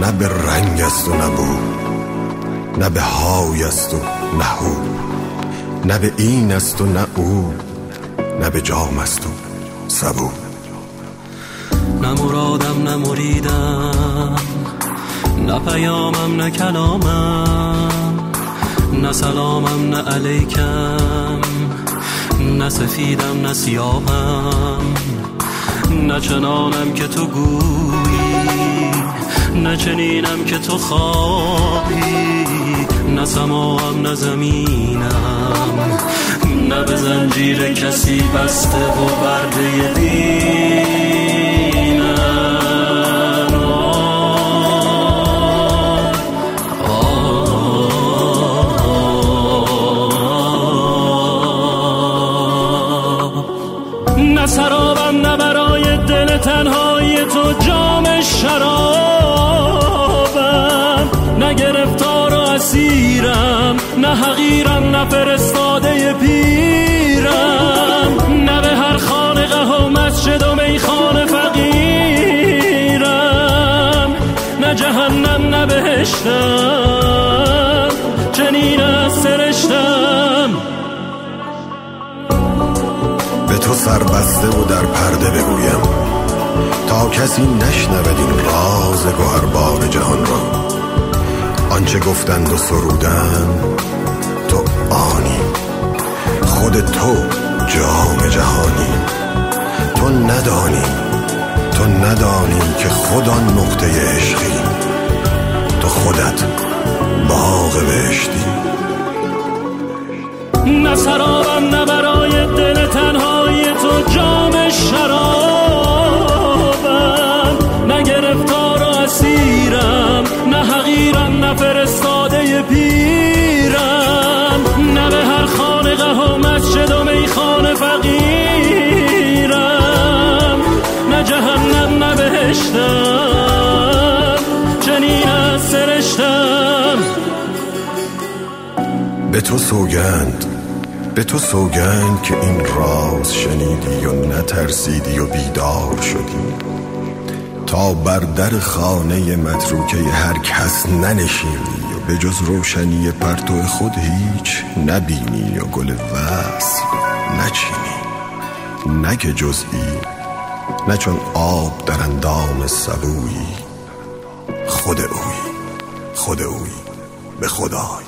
نه به رنگ است و نه بو نه به های است و نه هو نه به این است و نه او نه به جام است و سبو. نه مرادم نه مریدم نه پیامم نه کلامم نه سلامم نه علیکم نه سفیدم نه سیاهم نه چنانم که تو گویی. نه چنینم که تو خواهی نه سماهم نه زمینم. نه به زنجیر کسی بسته و برده دینم. نه سرابم نه برای دل تنهای تو جام شرابم فرستاده پیرم. نه به هر خانقه و مسجد و میخانه فقیرم. نه جهنم نه بهشتم. چنین از سرشتم. به تو سربسته و در پرده بگویم. تا کسی نشنود این راز گوهربار جهان را. آنچه گفتند و سرودند خود تو جام جهانی. تو ندانی تو ندانی که خود آن نقطه عشقی. تو خودت باغ بهشتی نه سرابم بهشتم چنین از سرشتم. به تو سوگند به تو سوگند که این راز شنیدی و نترسیدی و بیدار شدی. تا بر در خانه متروکه هر کس ننشینی و به جز روشنی پرتو خود هیچ نبینی و گل وصل نچینی. نه که جزئی نه چون آب در اندام سبویی. خود اوی خود اوی به خدای.